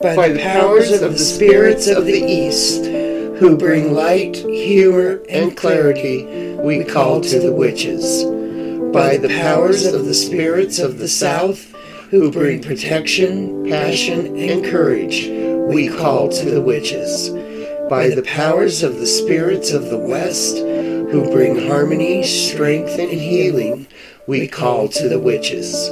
by the powers of the spirits of the East, who bring light, humor, and clarity, we call to the witches. By the powers of the spirits of the South, who bring protection, passion, and courage, we call to the witches. By the powers of the spirits of the West, who bring harmony, strength, and healing, we call to the witches.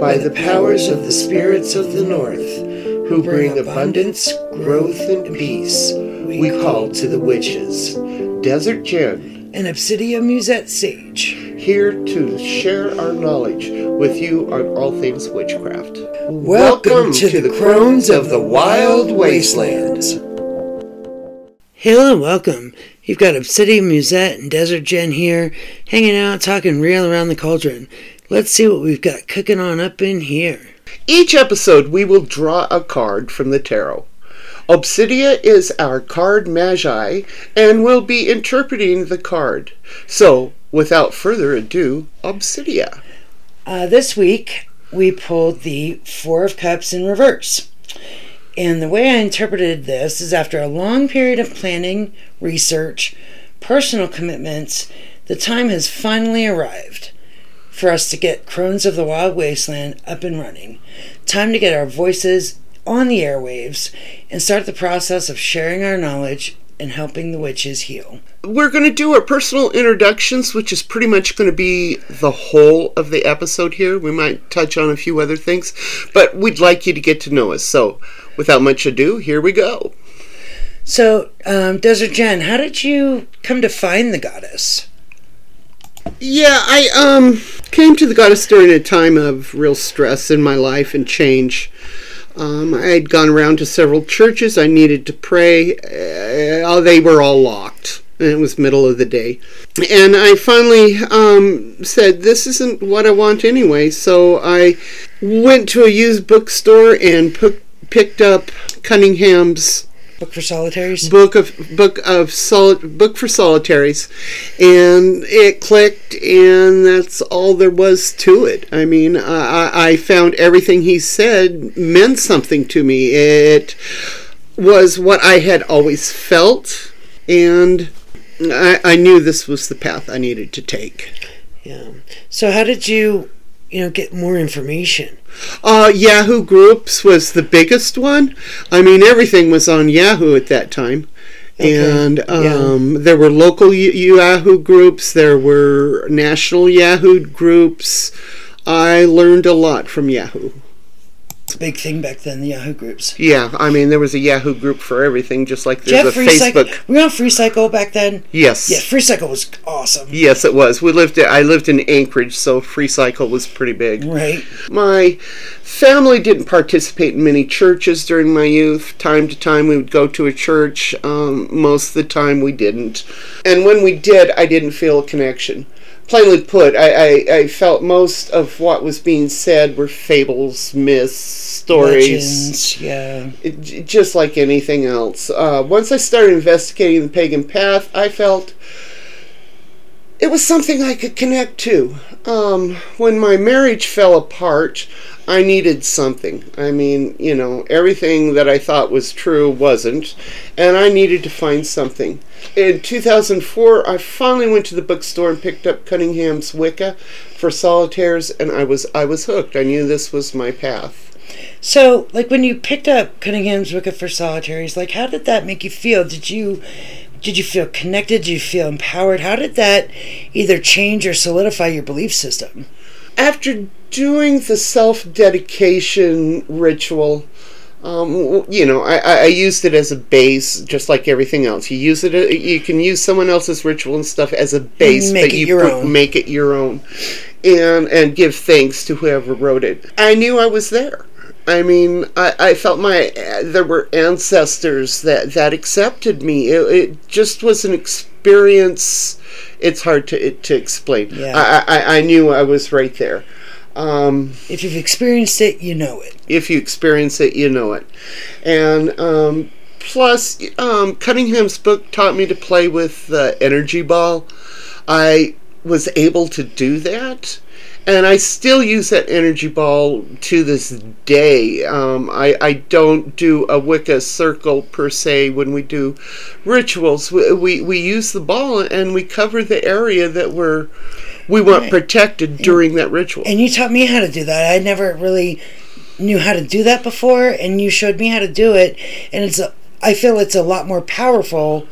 By the powers of the spirits of the North, who bring abundance, growth, and peace, we call to the witches. Desert Jen, And Obsidia Musette Sage. here to share our knowledge with you on all things witchcraft. Welcome, to, the crones of the wild wastelands. Hello and welcome. You've got Obsidia Musette and Desert Jen here, hanging out, talking real around the cauldron. Let's see what we've got cooking on up in here. Each episode, we will draw a card from the tarot. Obsidia is our card magi, and we'll be interpreting the card. So, without further ado, Obsidia. Uh, this week, we pulled the Four of Cups in reverse. And the way I interpreted this is after a long period of planning, research, personal commitments, the time has finally arrived for us to get Crones of the Wild Wasteland up and running. Time to get our voices on the airwaves and start the process of sharing our knowledge and helping the witches heal. We're going to do our personal introductions, which is pretty much going to be the whole of the episode here. We might touch on a few other things, but we'd like you to get to know us. So, without much ado, here we go. So, um, Desert Jen, how did you come to find the goddess? Yeah, I um came to the goddess during a time of real stress in my life and change. Um, I had gone around to several churches. I needed to pray. Uh, they were all locked, and it was middle of the day. And I finally um, said, "This isn't what I want anyway." So I went to a used bookstore and put, picked up Cunningham's Book for solitaries? book of book of sol- book for solitaries and it clicked and that's all there was to it i mean i, I found everything he said meant something to me it was what i had always felt and I, I knew this was the path i needed to take Yeah. So, how did you, you know, get more information? Uh, Yahoo Groups was the biggest one. I mean, everything was on Yahoo at that time. Okay, And yeah. um, there were local Yahoo groups, there were national Yahoo groups. I learned a lot from Yahoo. Big thing back then, the Yahoo groups. Yeah, I mean, there was a Yahoo group for everything, just like there's Jeff a Free Cycle. Facebook. Were you on Free Cycle back then? Yes. Yeah, Free Cycle was awesome. Yes, it was. We lived. I lived in Anchorage, so Free Cycle was pretty big. Right. My family didn't participate in many churches during my youth. Time to time, we would go to a church. Um, most of the time, we didn't. And when we did, I didn't feel a connection. Plainly put, I, I, I felt most of what was being said were fables, myths, stories. Legends, yeah. It, just like anything else. Uh, once I started investigating the pagan path, I felt it was something I could connect to. Um, when my marriage fell apart, I needed something. I mean, you know, everything that I thought was true wasn't, and I needed to find something. In 2004, I finally went to the bookstore and picked up Cunningham's Wicca for Solitaries, and I was I was hooked. I knew this was my path. So, like when you picked up Cunningham's Wicca for Solitaries, like how did that make you feel? Did you did you feel connected? Did you feel empowered? How did that either change or solidify your belief system? After doing the self dedication ritual, um, you know, I, I used it as a base, just like everything else. You use it, you can use someone else's ritual and stuff as a base, Make but it you your put- own. make it your own, and and give thanks to whoever wrote it. I knew I was there. I mean, I, I felt my uh, there were ancestors that that accepted me. It, it just was an experience. It's hard to it, to explain. Yeah. I, I I knew I was right there. Um, If you've experienced it, you know it. if you experience it, you know it. And um, plus, um, Cunningham's book taught me to play with the energy ball. I was able to do that. And I still use that energy ball to this day. Um, I, I don't do a Wicca circle per se when we do rituals. We, we, we use the ball and we cover the area that we're we want Right. protected during that ritual. And you taught me how to do that. I never really knew how to do that before, and you showed me how to do it. And it's a, I feel it's a lot more powerful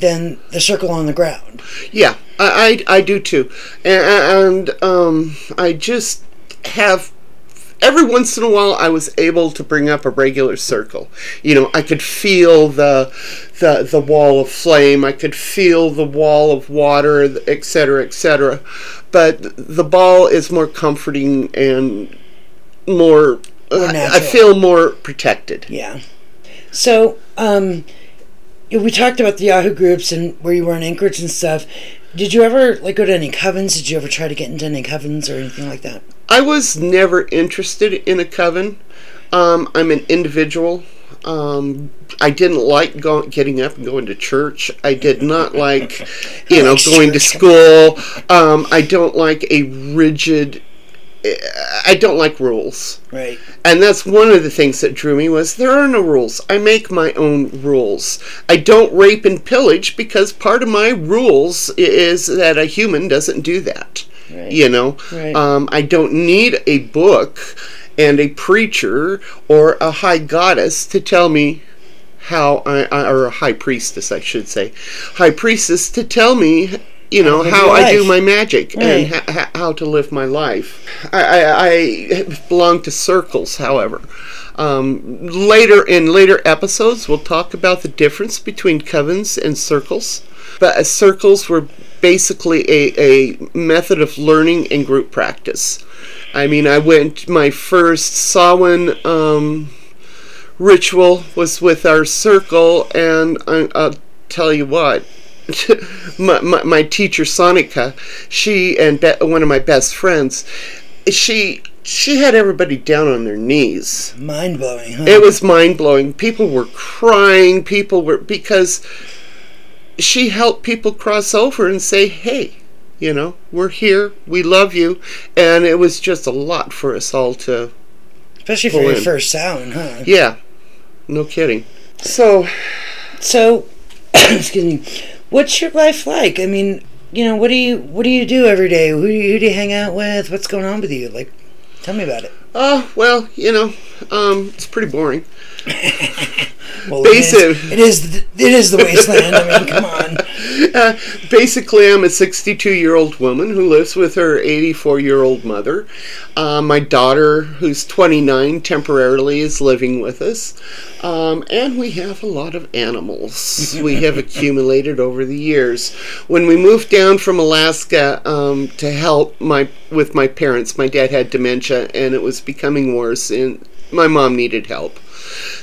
than the circle on the ground. Yeah, I, I, I do too. And, and um, I just have. Every once in a while, I was able to bring up a regular circle. You know, I could feel the, the the wall of flame. I could feel the wall of water, etc., etc. But the ball is more comforting and more. More I- I feel more protected. Yeah. So, um, we talked about the Yahoo groups and where you were in Anchorage and stuff. Did you ever like go to any covens? Did you ever try to get into any covens or anything like that? I was never interested in a coven. Um, I'm an individual. Um, I didn't like go- getting up and going to church. I did not like, you know, going to school. Um, I don't like a rigid. I don't like rules, Right. and that's one of the things that drew me was there are no rules. I make my own rules. I don't rape and pillage because part of my rules is that a human doesn't do that. Right. You know, Right. um, I don't need a book and a preacher or a high goddess to tell me how I, or a high priestess, I should say, high priestess to tell me, you know, how I do my magic and Right. ha- ha- how to live my life. I, I, I belong to circles, however. Um, later in later episodes, we'll talk about the difference between covens and circles. But uh, circles were basically a, a method of learning and group practice. I mean, I went my first Samhain um, ritual was with our circle, and I, I'll tell you what. my, my, my teacher Sonica, she and be- one of my best friends, she she had everybody down on their knees. Mind blowing, huh? It was mind blowing. People were crying. People were because she helped people cross over and say, "Hey, you know, we're here. We love you," and it was just a lot for us all to. Especially for your in. first Samhain, huh? Yeah, no kidding. So So, excuse me. What's your life like? I mean, you know, what do you what do you do every day? Who do you, who do you hang out with? What's going on with you? Like, tell me about it. Oh, well, you know, um, it's pretty boring. Well, Basic. It is, it is it is the wasteland. I mean, come on. Uh, basically, I'm a 62 year old woman who lives with her 84 year old mother. Uh, my daughter, who's 29, temporarily is living with us. Um, and we have a lot of animals we have accumulated over the years. When we moved down from Alaska um, to help my with my parents, my dad had dementia and it was becoming worse, and my mom needed help.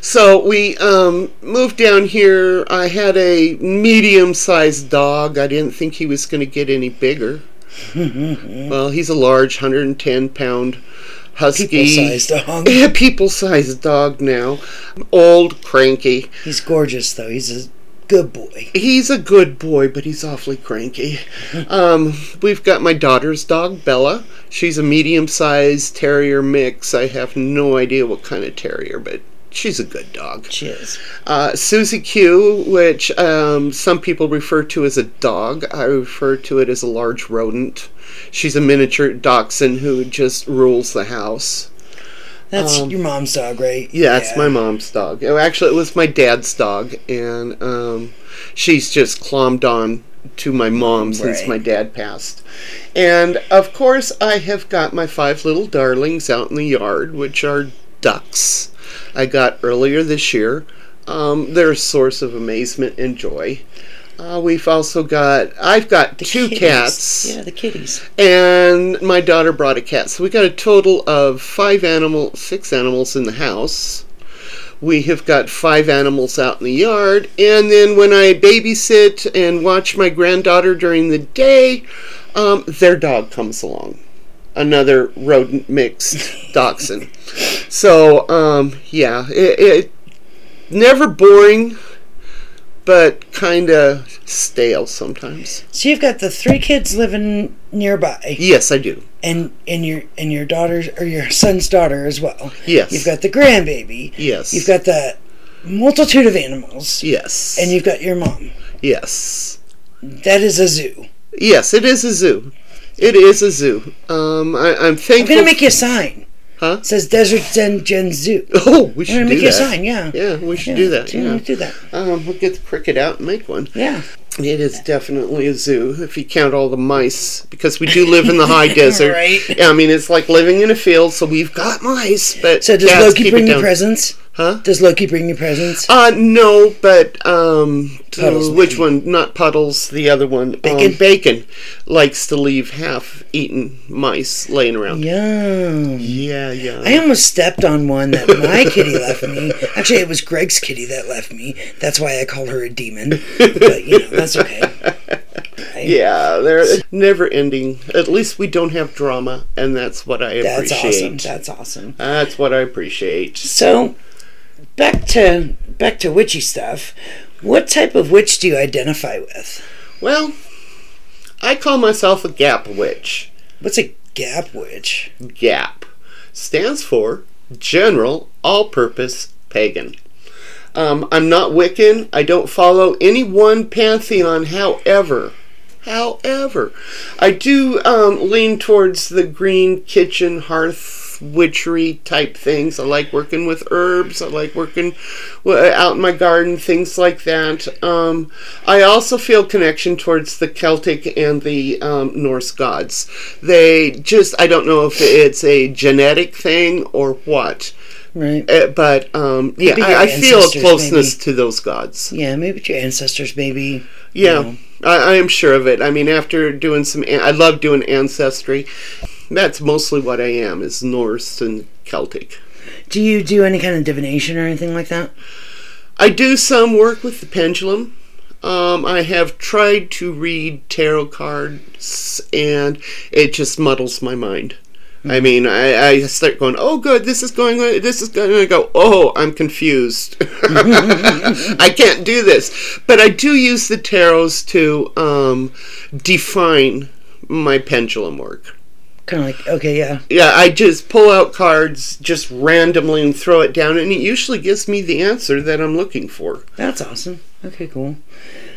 So we um, moved down here. I had a medium sized dog. I didn't think he was going to get any bigger. well, he's a large 110 pound husky. People-sized dog. Yeah, people sized dog now. Old, cranky. He's gorgeous, though. He's a good boy. He's a good boy, but he's awfully cranky. Um, we've got my daughter's dog, Bella. She's a medium sized terrier mix. I have no idea what kind of terrier, but she's a good dog. She is. Uh, Susie Q, which um, some people refer to as a dog, I refer to it as a large rodent. She's a miniature dachshund who just rules the house. That's Um, your mom's dog, right? Yeah, it's my mom's dog. Oh, Actually, it was my dad's dog, and um, she's just clommed on to my mom since Right. my dad passed. And of course, I have got my five little darlings out in the yard, which are ducks. I got earlier this year. Um, they're a source of amazement and joy. Uh, we've also got, I've got two Kitties. cats Yeah, the kitties. and my daughter brought a cat. So we got a total of five animal, six animals in the house. We have got five animals out in the yard, and then when I babysit and watch my granddaughter during the day, um, their dog comes along, another rodent mixed dachshund. So um, yeah, it, it never boring, but kind of stale sometimes. So you've got the three kids living nearby, Yes, I do. and and your and your daughter or your son's daughter as well. Yes. You've got the grandbaby. Yes. You've got the multitude of animals, Yes. and you've got your mom. yes. That is a zoo. Yes, it is a zoo. It is a zoo. Um, I, I'm I'm gonna make you a sign. Huh? It says Desert Zen Gen Zoo. Oh, we should do make you a that. sign. Yeah. Yeah, we should Yeah, do that. yeah, do that. Um, we'll get the Cricut out and make one. Yeah. It is definitely a zoo if you count all the mice, because we do live in the high desert. Right. Yeah, I mean it's like living in a field, so we've got mice, but So does Loki bring you presents? Huh? Does Loki bring you presents? Uh, no, but um, Puddles, which one? Not puddles. The other one. Bacon? Um, bacon likes to leave half-eaten mice laying around. Yum. Yeah, yeah. I almost stepped on one that my kitty left me. Actually, it was Greg's kitty that left me. That's why I call her a demon. But you know, that's okay. yeah, they're never ending. At least we don't have drama, and that's what I That's appreciate. That's awesome. That's awesome. That's what I appreciate. So, back to back to witchy stuff. What type of witch do you identify with? Well, I call myself a gap witch. What's a gap witch? GAP stands for General All Purpose Pagan. Um, I'm not Wiccan. I don't follow any one pantheon, however. However, I do um, lean towards the green kitchen hearth witchery type things. I like working with herbs. I like working out in my garden, things like that. Um, I also feel connection towards the Celtic and the um, Norse gods. They just, I don't know if it's a genetic thing or what. Right. Uh, but um, yeah, I, I feel a closeness to those gods. Yeah, maybe your ancestors, maybe. Yeah, know. I, I am sure of it. I mean, after doing some, I love doing ancestry. That's mostly what I am is Norse and Celtic. Do you do any kind of divination or anything like that? I do some work with the pendulum. Um, I have tried to read tarot cards, and it just muddles my mind. I mean, I, I start going, oh, good, this is going, this is going, and I go, oh, I'm confused. I can't do this. But I do use the tarots to um, define my pendulum work. Kind of like, okay, yeah. Yeah, I just pull out cards just randomly and throw it down, and it usually gives me the answer that I'm looking for. That's awesome. Okay, cool.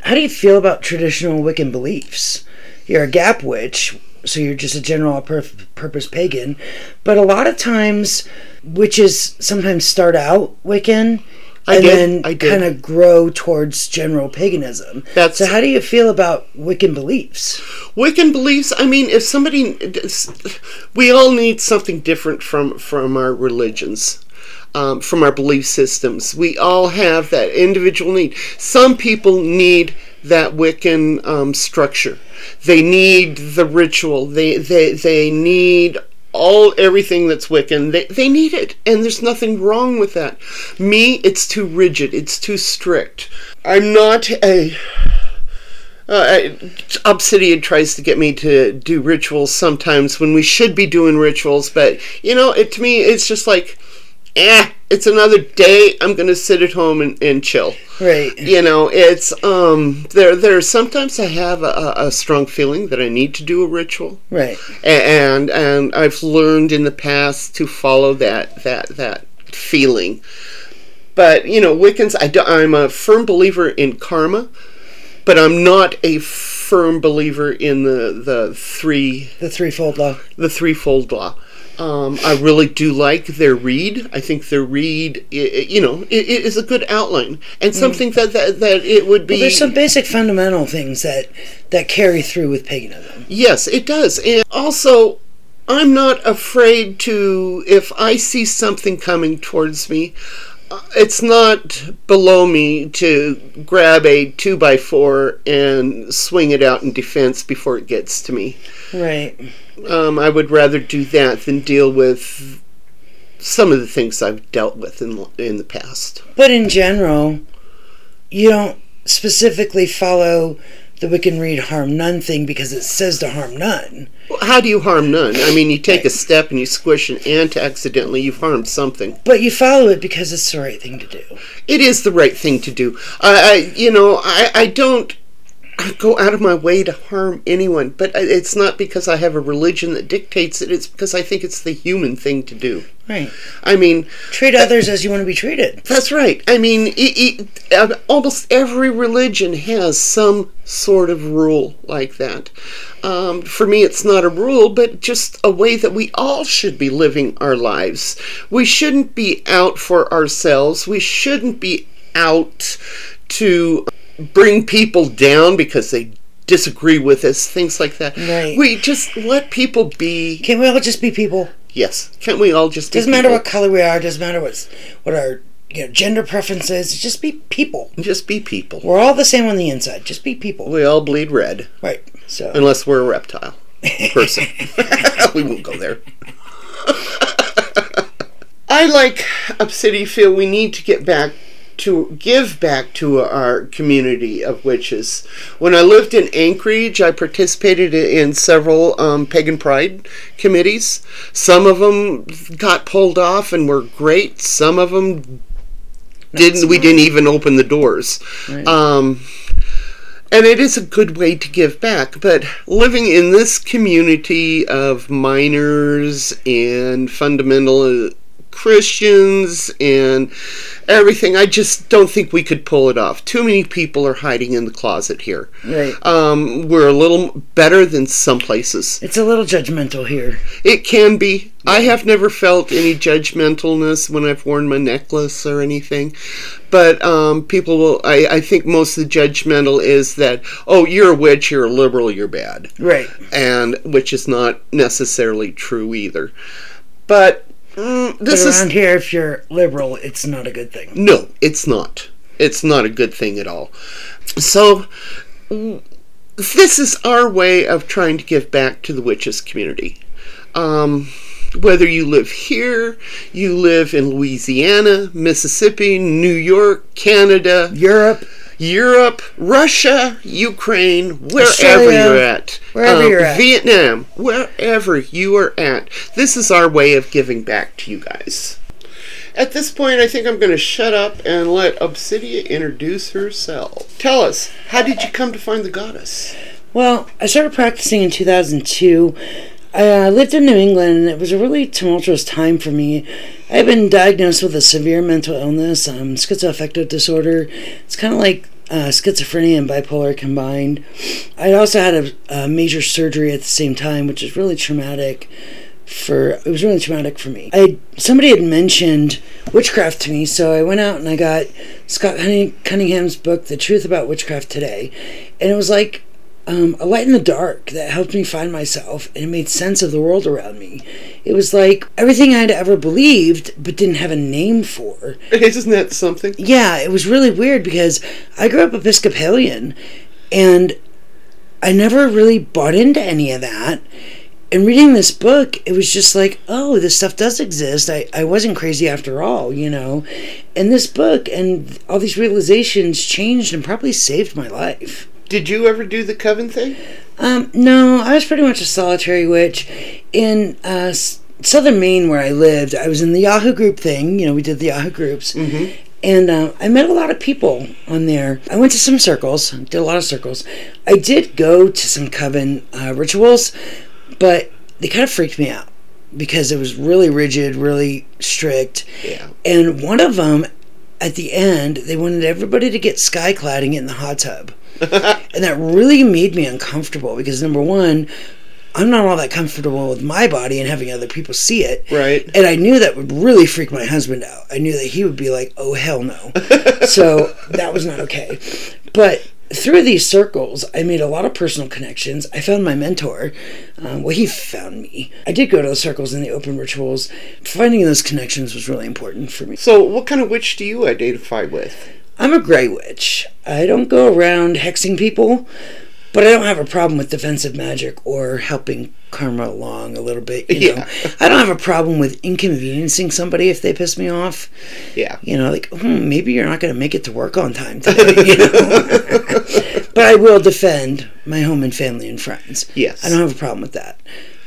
How do you feel about traditional Wiccan beliefs? You're a gap witch, so you're just a general pur- purpose pagan, but a lot of times witches sometimes start out Wiccan I and did, then kind of grow towards general paganism. That's- so how do you feel about Wiccan beliefs? Wiccan beliefs. I mean, if somebody, we all need something different from from our religions, um, from our belief systems. We all have that individual need. Some people need that Wiccan um, structure. They need the ritual. They they they need all everything that's Wiccan. They they need it, and there's nothing wrong with that. Me, it's too rigid. It's too strict. I'm not a uh, Obsidia tries to get me to do rituals sometimes when we should be doing rituals, but you know, it to me, it's just like, eh, it's another day. I'm gonna sit at home and, and chill. Right. You know, it's um, there. There sometimes I have a, a strong feeling that I need to do a ritual, Right. and and I've learned in the past to follow that that that feeling. But you know, Wiccans, I do, I'm a firm believer in karma, but I'm not a firm believer in the the three The threefold law. the threefold law. Um, I really do like their Rede. I think their Rede, you know, it, it is a good outline and something that, that that it would be. Well, there's some basic fundamental things that that carry through with paganism. Yes, it does. And also, I'm not afraid to, if I see something coming towards me, it's not below me to grab a 2 by 4 and swing it out in defense before it gets to me. Right. Um, I would rather do that than deal with some of the things I've dealt with in, in the past. But in general, you don't specifically follow the Wiccan Rede harm none thing because it says to harm none. Well, How do you harm none? I mean, you take a step and you squish an ant accidentally, you've harmed something. But you follow it because it's the right thing to do. It is the right thing to do. I, I you know, I, I don't go out of my way to harm anyone, but it's not because I have a religion that dictates it. It's because I think it's the human thing to do. Right. I mean, treat others as you want to be treated. That's right. I mean, it, it, almost every religion has some sort of rule like that. Um, for me, it's not a rule, but just a way that we all should be living our lives. We shouldn't be out for ourselves. We shouldn't be out to bring people down because they disagree with us, things like that. Right. We just let people be. Can't we all just be people? Yes. Can't we all just doesn't matter what color we are. Doesn't matter what what our you know gender preferences. Just be people. Just be people. We're all the same on the inside. Just be people. We all bleed red. Right. So unless we're a reptile person, we won't go there. I like Obsidia feel we need to get back to give back to our community of witches. When I lived in Anchorage, I participated in several um, pagan pride committees. Some of them got pulled off and were great. Some of them didn't. We didn't even open the doors. Right. Um, and it is a good way to give back. But living in this community of miners and fundamental Christians and everything. I just don't think we could pull it off. Too many people are hiding in the closet here. Right. Um, we're a little better than some places. It's a little judgmental here. It can be. Yeah. I have never felt any judgmentalness when I've worn my necklace or anything. But um, people will, I, I think most of the judgmental is that, oh, you're a witch, you're a liberal, you're bad. Right. And which is not necessarily true either. But Mm, this but around is, here, if you're liberal, it's not a good thing. No, it's not. It's not a good thing at all. So, this is our way of trying to give back to the witches community. Um, whether you live here, you live in Louisiana, Mississippi, New York, Canada, Europe, Europe, Russia, Ukraine, wherever Australia, you're at, wherever um, you're at, Vietnam, wherever you are at. This is our way of giving back to you guys. At this point, I think I'm going to shut up and let Obsidia introduce herself. Tell us, how did you come to find the goddess? Well, I started practicing in 2002. I uh, lived in New England, and it was a really tumultuous time for me. I had been diagnosed with a severe mental illness, um, schizoaffective disorder. It's kind of like uh, schizophrenia and bipolar combined. I also had a, a, major surgery at the same time, which is really traumatic. For it was really traumatic for me. I somebody had mentioned witchcraft to me, so I went out and I got Scott Cunningham's book, "The Truth About Witchcraft Today," and it was like um, a light in the dark that helped me find myself and it made sense of the world around me. It was like everything I'd ever believed but didn't have a name for. Isn't that something? Yeah, it was really weird because I grew up Episcopalian and I never really bought into any of that. And reading this book, it was just like, oh, this stuff does exist. I, I wasn't crazy after all, you know. And this book and all these realizations changed and probably saved my life. Did you ever do the coven thing? Um, no, I was pretty much a solitary witch. In uh, southern Maine, where I lived, I was in the Yahoo group thing. You know, we did the Yahoo groups. Mm-hmm. And uh, I met a lot of people on there. I went to some circles, did a lot of circles. I did go to some coven uh, rituals, but they kind of freaked me out because it was really rigid, really strict. Yeah. And one of them, at the end, they wanted everybody to get sky cladding in the hot tub. and that really made me uncomfortable because number one, I'm not all that comfortable with my body and having other people see it. Right. And I knew that would really freak my husband out. I knew that he would be like, oh, hell no. so that was not okay. But through these circles, I made a lot of personal connections. I found my mentor. Um, well, he found me. I did go to the circles and the open rituals. Finding those connections was really important for me. So, what kind of witch do you identify with? I'm a gray witch. I don't go around hexing people, but I don't have a problem with defensive magic or helping karma along a little bit. You yeah. know, I don't have a problem with inconveniencing somebody if they piss me off. Yeah. You know, like hmm, maybe you're not going to make it to work on time today. You know? But I will defend my home and family and friends. Yes. I don't have a problem with that.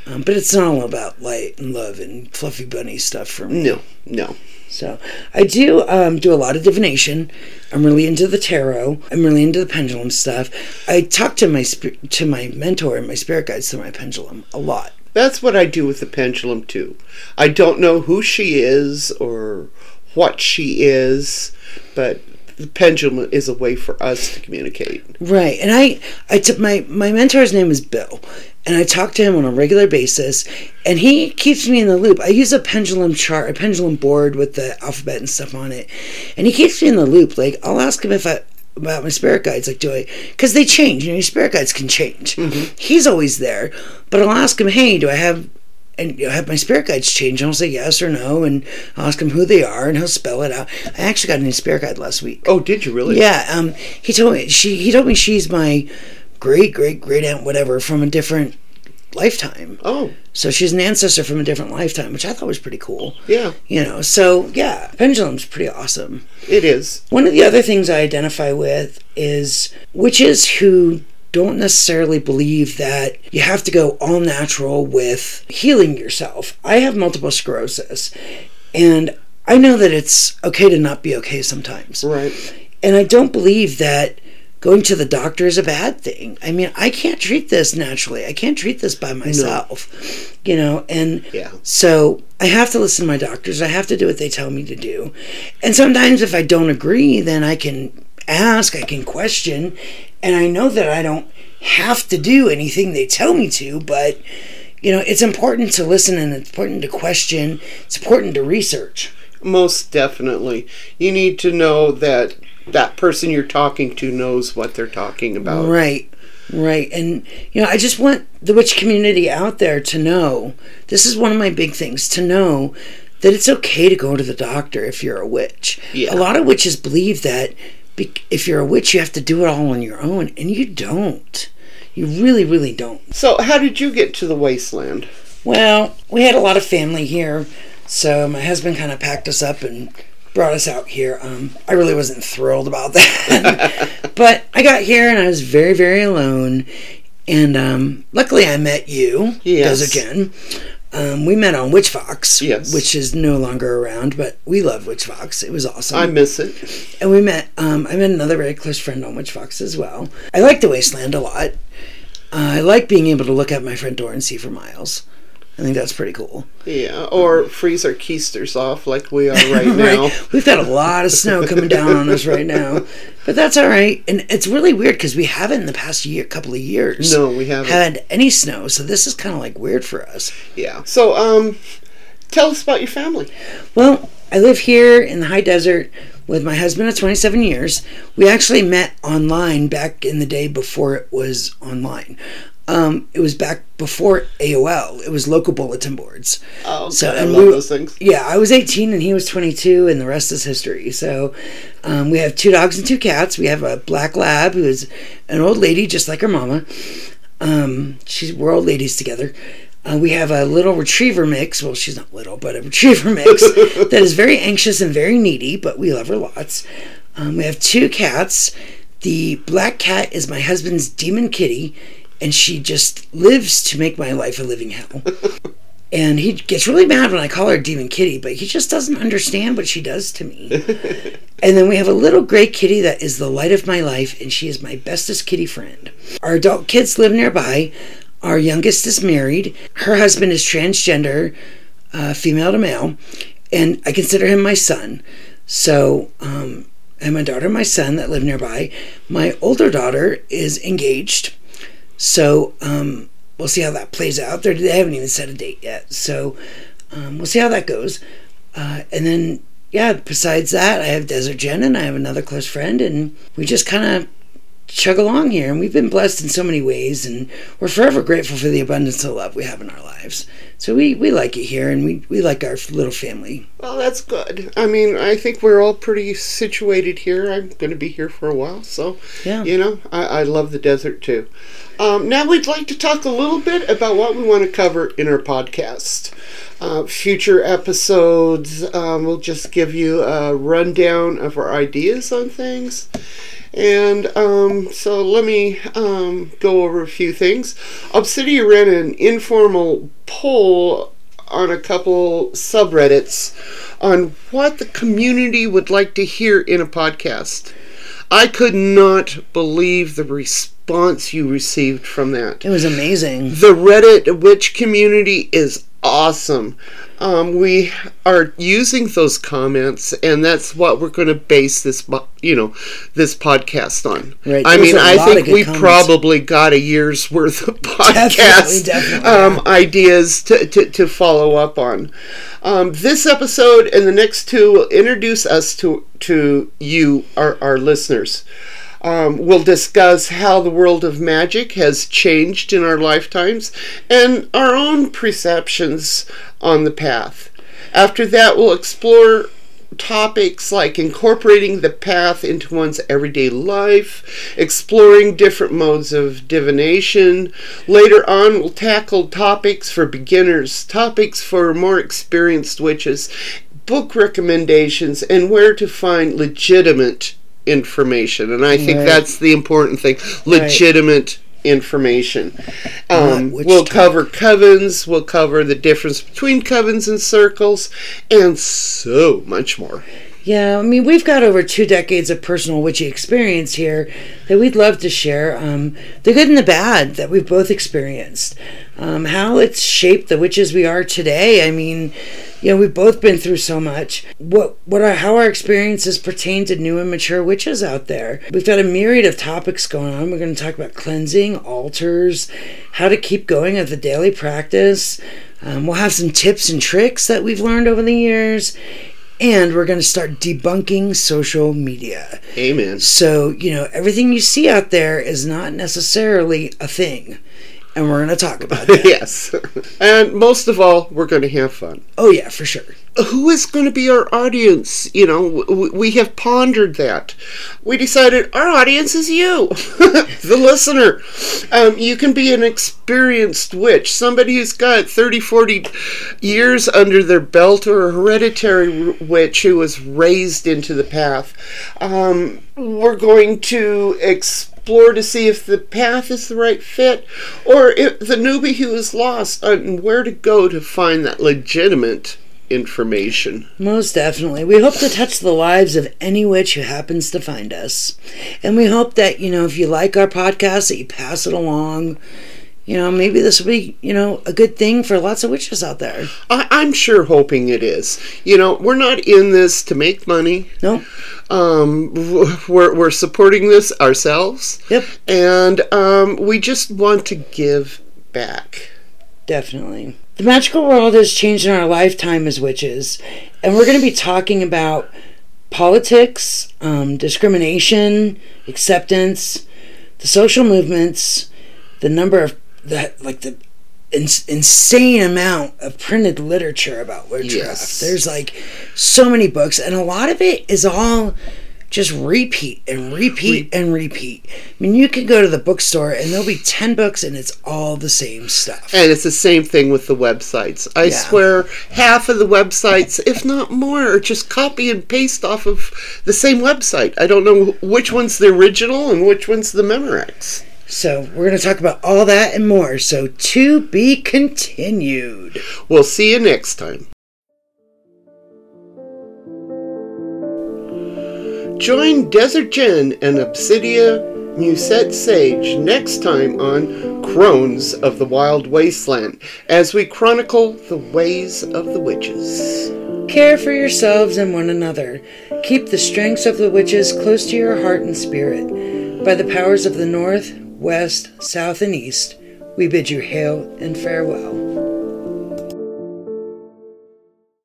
Um, but it's not all about light and love and fluffy bunny stuff for me. No, no. So I do um, do a lot of divination. I'm really into the tarot. I'm really into the pendulum stuff. I talk to my sp- to my mentor and my spirit guides through my pendulum a lot. That's what I do with the pendulum too. I don't know who she is or what she is, but the pendulum is a way for us to communicate. Right, and I I took my my mentor's name is Bill, and I talk to him on a regular basis, and he keeps me in the loop. I use a pendulum chart, a pendulum board with the alphabet and stuff on it, and he keeps me in the loop. Like I'll ask him if I about my spirit guides, like do I? Because they change. You know, your spirit guides can change. He's always there, but I'll ask him, hey, do I have and you know, have my spirit guides change? And I'll say yes or no, and I'll ask him who they are, and he'll spell it out. I actually got a new spirit guide last week. Oh, did you really? Yeah, um, he told me she he told me she's my great great great aunt whatever from a different lifetime. Oh, So she's an ancestor from a different lifetime, which I thought was pretty cool. yeah, You know, so yeah, pendulum's pretty awesome. it is. One of the other things I identify with is witches who don't necessarily believe that you have to go all natural with healing yourself. I have multiple sclerosis, and I know that it's okay to not be okay sometimes. Right. And I don't believe that going to the doctor is a bad thing. I mean, I can't treat this naturally. I can't treat this by myself. You know, and Yeah. so I have to listen to my doctors. I have to do what they tell me to do. And sometimes if I don't agree, then I can ask, I can question, and I know that I don't have to do anything they tell me to, but you know, it's important to listen and it's important to question. It's important to research. Most definitely. You need to know that that person you're talking to knows what they're talking about. Right, right. And, you know, I just want the witch community out there to know this is one of my big things to know that it's okay to go to the doctor if you're a witch. Yeah. A lot of witches believe that if you're a witch, you have to do it all on your own, and you don't. You really, really don't. So, how did you get to the wasteland? Well, we had a lot of family here, so my husband kind of packed us up and brought us out here. Um, I really wasn't thrilled about that, but I got here and I was very, very alone. And um, luckily, I met you, Yes. Jen. Um, we met on WitchVox, Yes. which is no longer around, but we love WitchVox. It was awesome. I miss it. And we met, um, I met another very close friend on WitchVox as well. I like the Wasteland a lot. Uh, I like being able to look out my front door and see for miles. I think that's pretty cool. Yeah, or freeze our keisters off like we are right now. We've got a lot of snow coming down on us right now, but that's all right. And it's really weird because we haven't in the past year, couple of years, No, we haven't. had any snow. So this is kind of like weird for us. Yeah. So, um, tell us about your family. Well, I live here in the high desert with my husband of 27 years. We actually met online back in the day before it was online. Um, it was back before AOL. It was local bulletin boards. Oh, So, God, I love we- those things. Yeah, I was 18 and he was 22, and the rest is history. So, um, we have two dogs and two cats. We have a black lab who is an old lady, just like her mama. Um, she's we're old ladies together. Uh, we have a little retriever mix. Well, she's not little, but a retriever mix that is very anxious and very needy, but we love her lots. Um, we have two cats. The black cat is my husband's demon kitty, and she just lives to make my life a living hell. And he gets really mad when I call her Demon Kitty, but he just doesn't understand what she does to me. and then we have a little gray kitty that is the light of my life, and she is my bestest kitty friend. Our adult kids live nearby. Our youngest is married. Her husband is transgender, uh, female to male, and I consider him my son. So, um, and my daughter and my son that live nearby. My older daughter is engaged. So um, we'll see how that plays out. They're, they haven't even set a date yet. So um, we'll see how that goes. Uh, and then, yeah, besides that, I have Desert Jen and I have another close friend, and we just kind of chug along here. And we've been blessed in so many ways, and we're forever grateful for the abundance of love we have in our lives. So we, we like it here, and we, we like our little family. Well, that's good. I mean, I think we're all pretty situated here. I'm going to be here for a while, so Yeah. you know, I, I love the desert too. Um, now we'd like to talk a little bit about what we want to cover in our podcast. Uh, future episodes, um, we'll just give you a rundown of our ideas on things. And um, so let me um, go over a few things. Obsidia ran an informal poll on a couple subreddits on what the community would like to hear in a podcast. I could not believe the response you received from that. It was amazing. The Reddit witch community is awesome. Um, we are using those comments, and that's what we're going to base this, you know, this podcast on. Right. I There's mean, I think we comments. probably got a year's worth of podcast Definitely, definitely, um, ideas to, to, to follow up on. Um, this episode and the next two will introduce us to to you, our, our listeners. Um, we'll discuss how the world of magic has changed in our lifetimes and our own perceptions on the path. After that, we'll explore topics like incorporating the path into one's everyday life, exploring different modes of divination. Later on, we'll tackle topics for beginners, topics for more experienced witches, book recommendations, and where to find legitimate information. And I think Right. that's the important thing legitimate information. Um, we'll talk. cover covens, we'll cover the difference between covens and circles, and so much more. Yeah, I mean, we've got over two decades of personal witchy experience here that we'd love to share. Um, the good and the bad that we've both experienced. Um, how it's shaped the witches we are today. I mean, you know, we've both been through so much. What, what our, how our experiences pertain to new and mature witches out there. We've got a myriad of topics going on. We're going to talk about cleansing, altars, how to keep going at the daily practice. Um, we'll have some tips and tricks that we've learned over the years. And we're going to start debunking social media. Amen. So, you know, everything you see out there is not necessarily a thing. And we're going to talk about it. yes. And most of all, we're going to have fun. oh, yeah, for sure. Who is going to be our audience? You know, w- we have pondered that. We decided our audience is you, the listener. Um, you can be an experienced witch, somebody who's got 30, 40 years under their belt, or a hereditary witch who was raised into the path. Um, we're going to explore to see if the path is the right fit, or if the newbie who is lost uh, on where to go to find that legitimate information. Most definitely. We hope to touch the lives of any witch who happens to find us. And we hope that, you know, if you like our podcast, that you pass it along. You know, maybe this will be, you know, a good thing for lots of witches out there. I, I'm sure hoping it is. You know, we're not in this to make money. No? Um, we're, we're supporting this ourselves. Yep. And um, we just want to give back. Definitely. The magical world has changed in our lifetime as witches, and we're going to be talking about politics, um, discrimination, acceptance, the social movements, the number of the like the ins- insane amount of printed literature about witchcraft. Yes. There's like so many books, and a lot of it is all just repeat and repeat and repeat. I mean, you can go to the bookstore and there'll be 10 books and it's all the same stuff. And it's the same thing with the websites. I Yeah. swear half of the websites, if not more, are just copy and paste off of the same website. I don't know which one's the original and which one's the Memorex. So, we're going to talk about all that and more. So, to be continued. We'll see you next time. Join Desert Jen and Obsidia Musette Sage next time on Crones of the Wild Wasteland as we chronicle the ways of the witches. Care for yourselves and one another. Keep the strengths of the witches close to your heart and spirit. By the powers of the north, west, south, and east, we bid you hail and farewell.